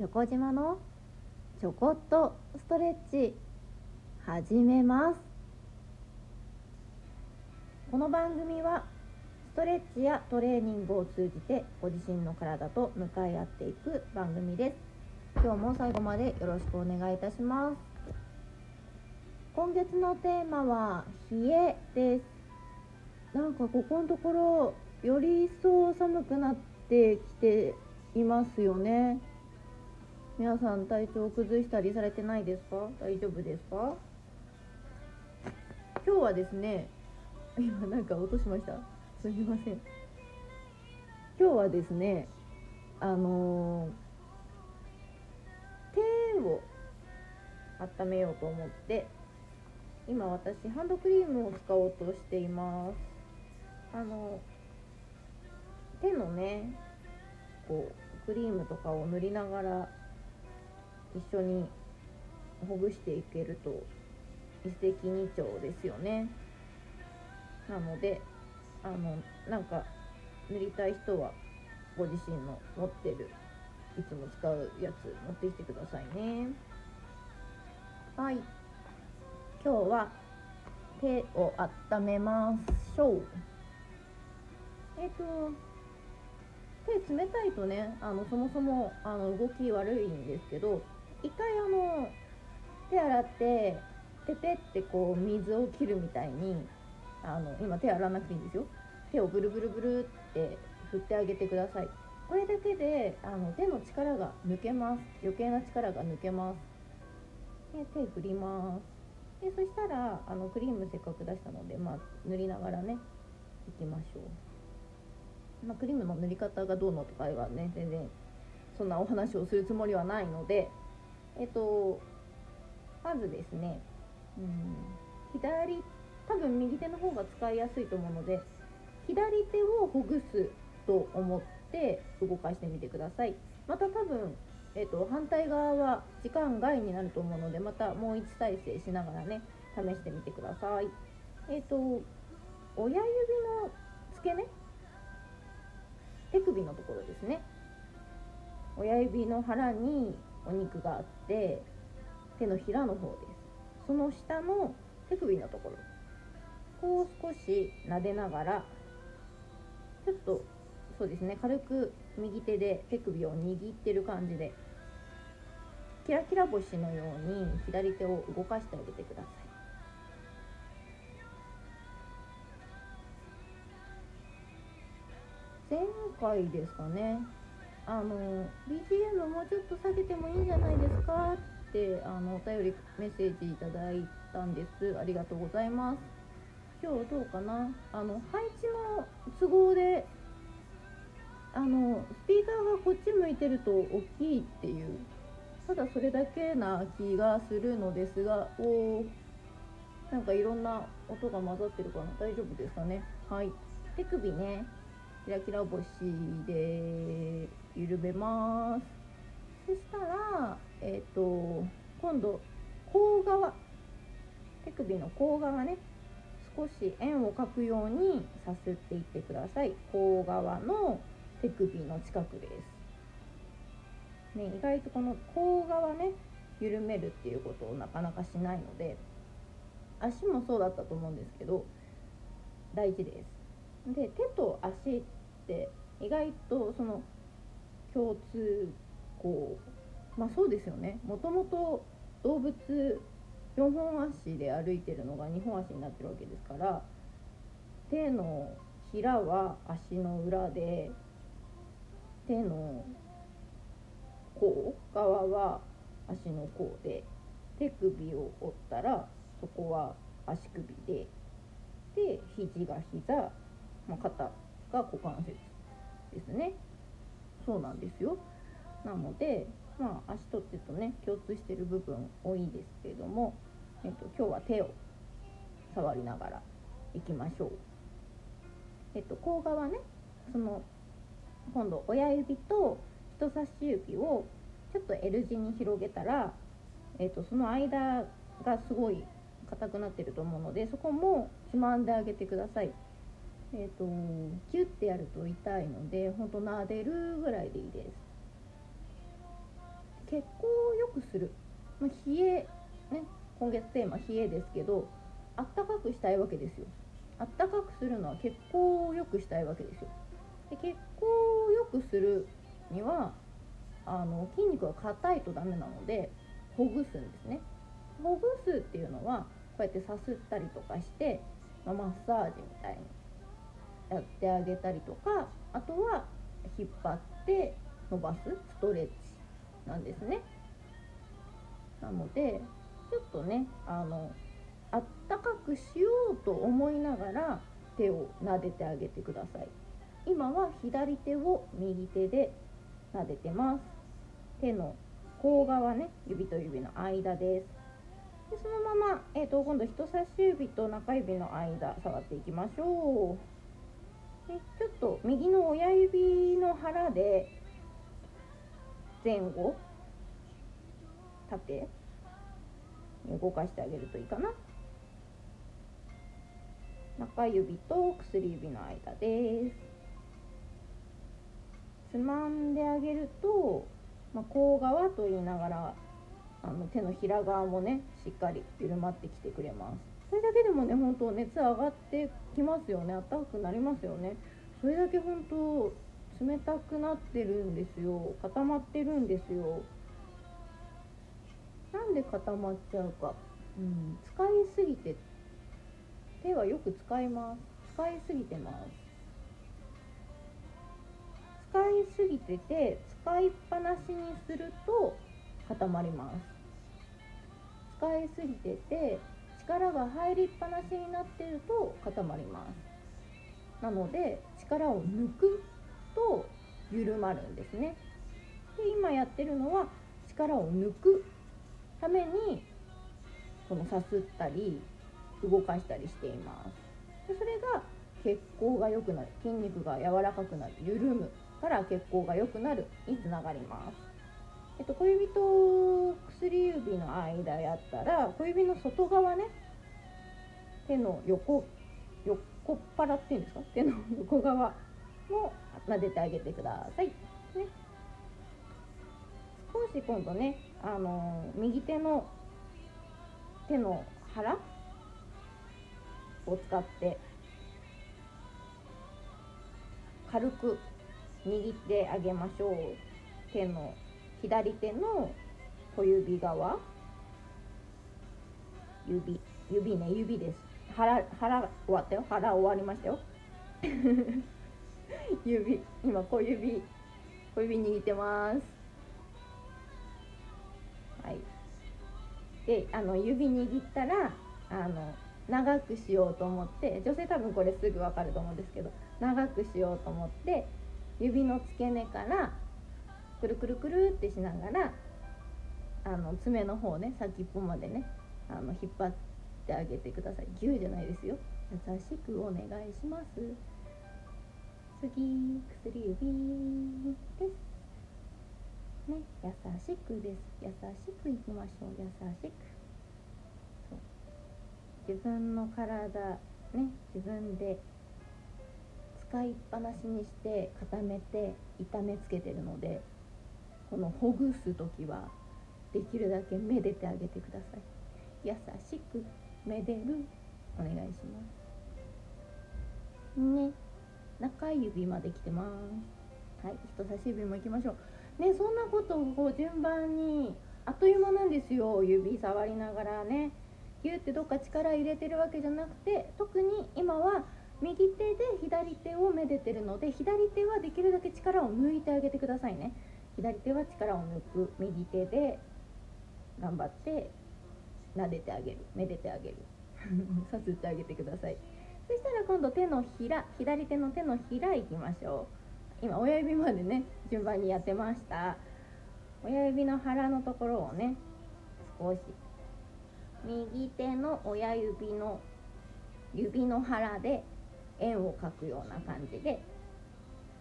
チョコ島のちょこっとストレッチ始めます。この番組はストレッチやトレーニングを通じてご自身の体と向かい合っていく番組です。今日も最後までよろしくお願いいたします。今月のテーマは冷えです。なんかここのところより一層寒くなってきていますよね。皆さん体調崩したりされてないですか？大丈夫ですか？今日はですね 今なんか落としました。すみません。今日はですねあのー、手を温めようと思って今私ハンドクリームを使おうとしています。あの手のねこうクリームとかを塗りながら一緒にほぐしていけると一石二鳥ですよね。なのであのなんか塗りたい人はご自身の持ってるいつも使うやつ持ってきてくださいね。はい。今日は手を温めましょう。えっ、ー、と手冷たいとねあのそもそもあの動き悪いんですけど一回あの手洗ってペペってこう水を切るみたいにあの今手洗わなくていいんですよ。手をブルブルブルって振ってあげてください。これだけであの手の力が抜けます。余計な力が抜けます。で手振ります。でそしたらあのクリームせっかく出したので、まあ、塗りながらねいきましょう、まあ、クリームの塗り方がどうのとかはね全然そんなお話をするつもりはないのでえっとまずですね、うん、左多分右手の方が使いやすいと思うので左手をほぐすと思って動かしてみてください。また多分、えっと、反対側は時間外になると思うのでまたもう1再生しながらね試してみてください。えっと親指の付け根？手首のところですね。親指の腹にお肉があって手のひらの方です。その下の手首のところ。こう少し撫でながらちょっとそうですね軽く右手で手首を握ってる感じでキラキラ星のように左手を動かしてあげてください。前回ですかね。あの BGM もうちょっと下げてもいいんじゃないですか？ってあのお便りメッセージいただいたんです。ありがとうございます。今日どうかな？あの配置の都合であのスピーカーがこっち向いてると大きいっていうただそれだけな気がするのですがおなんかいろんな音が混ざってるかな？大丈夫ですかね？はい。手首ねキラキラ星で緩めます。そしたらえっ、ー、と今度甲側手首の甲側ね。少し円を描くようにさすっていってください。甲側の手首の近くです。ね意外とこの甲側ね緩めるっていうことをなかなかしないので足もそうだったと思うんですけど大事です。で手と足って意外とその共通項。まあそうですよね。もともと動物4本足で歩いてるのが2本足になってるわけですから手のひらは足の裏で手の甲側は足の甲で手首を折ったらそこは足首でで肘が膝、まあ、肩が股関節ですね。そうなんですよ。なのでまあ足と手とね共通してる部分多いですけれども、えっと、今日は手を触りながらいきましょう。えっと甲側ねその今度親指と人差し指をちょっと L 字に広げたら、えっと、その間がすごい硬くなってると思うのでそこもつまんであげてください。えっ、ー、とキュッてやると痛いのでほんと撫でるぐらいでいいです。血行を良くする、まあ、冷えね今月テーマ冷えですけどあったかくしたいわけですよ。あったかくするのは血行を良くしたいわけですよ。で血行を良くするにはあの筋肉が硬いとダメなのでほぐすんですね。ほぐすっていうのはこうやってさすったりとかして、まあ、マッサージみたいにやってあげたりとかあとは引っ張って伸ばすストレッチなんですね。なのでちょっとねあのあったかくしようと思いながら手を撫でてあげてください。今は左手を右手で撫でてます。手の甲側ね指と指の間です。でそのまま、えーと、今度人差し指と中指の間触っていきましょう。でちょっと右の親指の腹で前後縦動かしてあげるといいかな。中指と薬指の間です。つまんであげると、まあ、甲側と言いながらあの手のひら側もねしっかり緩まってきてくれます。それだけでもね本当熱上がってきますよね。暖かくなりますよね。それだけ本当冷たくなってるんですよ。固まってるんですよ。なんで固まっちゃうか、うん、使いすぎて。手はよく使います。使いすぎてます。使いすぎてて使いっぱなしにすると固まります。使いすぎてて力が入りっぱなしになってると固まります。なので力を抜くと緩まるんですね。で今やってるのは力を抜くためにこのさすったり動かしたりしています。でそれが血行が良くなる筋肉が柔らかくなる緩むから血行が良くなるにつながります。えっと、小指と薬指の間やったら小指の外側ね手の横横っ腹っていうんですか？手の横側も撫でてあげてください。ね、少し今度ね、あのー、右手の手の腹を使って軽く握ってあげましょう。手の左手の小指側。指指ね指です。腹腹終わったよ。腹終わりましたよ。指今小指小指握ってます。はい。であの指握ったらあの長くしようと思って女性多分これすぐ分かると思うんですけど長くしようと思って指の付け根からくるくるくるってしながらあの爪の方ね先っぽまでねあの引っ張っててあげてください。ギューじゃないですよ。優しくお願いします。次薬指です。ね。優しくです。優しくいきましょう。優しく。自分の体ね。自分で使いっぱなしにして固めて痛めつけてるのでこのほぐす時はできるだけめでてあげてください。優しく。めでる。お願いします。ね。中指まで来てます。はい人差し指もいきましょう。ねそんなことをこう順番にあっという間なんですよ。指触りながらね。ギュってどっか力入れてるわけじゃなくて特に今は右手で左手をめでてるので左手はできるだけ力を抜いてあげてくださいね。左手は力を抜く。右手で頑張って撫でてあげるめでてあげる。さすってあげてください。そしたら今度手のひら左手の手のひらいきましょう。今親指までね順番にやってました。親指の腹のところをね少し。右手の親指の指の腹で円を描くような感じで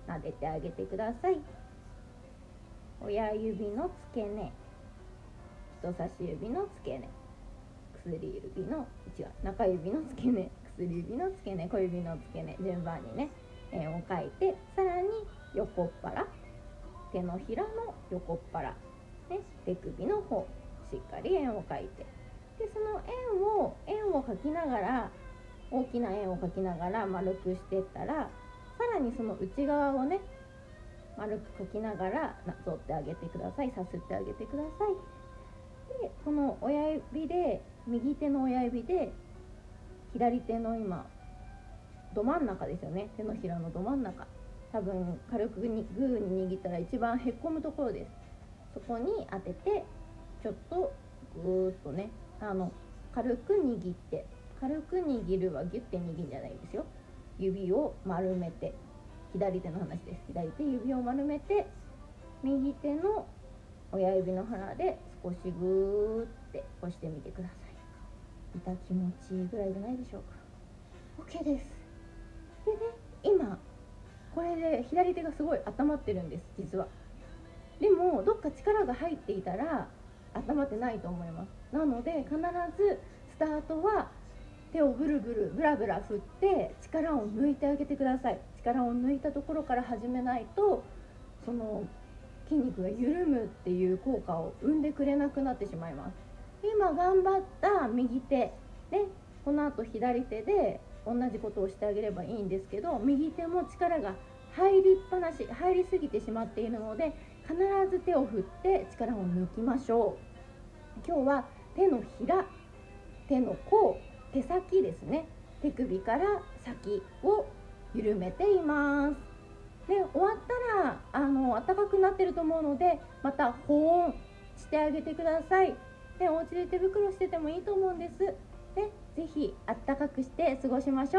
撫でてあげてください。親指の付け根。人差し指の付け根。薬指の違う中指の付け根。薬指の付け根小指の付け根順番にね円を描いてさらに横っ腹。手のひらの横っ腹。ね、手首の方しっかり円を描いて。でその円を円を描きながら大きな円を描きながら丸くしていったらさらにその内側をね丸く描きながらなぞってあげてくださいさすってあげてください。でこの親指で右手の親指で左手の今ど真ん中ですよね。手のひらのど真ん中。多分軽くにグーに握ったら一番へっこむところです。そこに当ててちょっとぐーっとねあの軽く握って軽く握るはギュッて握るんじゃないですよ。指を丸めて左手の話です。左手指を丸めて右手の親指の腹で少しグーって押してみてください。痛気持ちぐらいじゃないでしょうか。OK です。でね今これで左手がすごい温まってるんです実は。でもどっか力が入っていたら温まってないと思います。なので必ずスタートは手をブルブルブラブラ振って力を抜いてあげてください。力を抜いたところから始めないとその筋肉が緩むっていう効果を生んでくれなくなってしまいます。今頑張った右手でこのあと左手で同じことをしてあげればいいんですけど右手も力が入りっぱなし入りすぎてしまっているので必ず手を振って力を抜きましょう。今日は手のひら手の甲手先ですね。手首から先を緩めています。で終わったらあの暖かくなってると思うのでまた保温してあげてください。でお家で手袋しててもいいと思うんです。でぜひあったかくして過ごしましょう。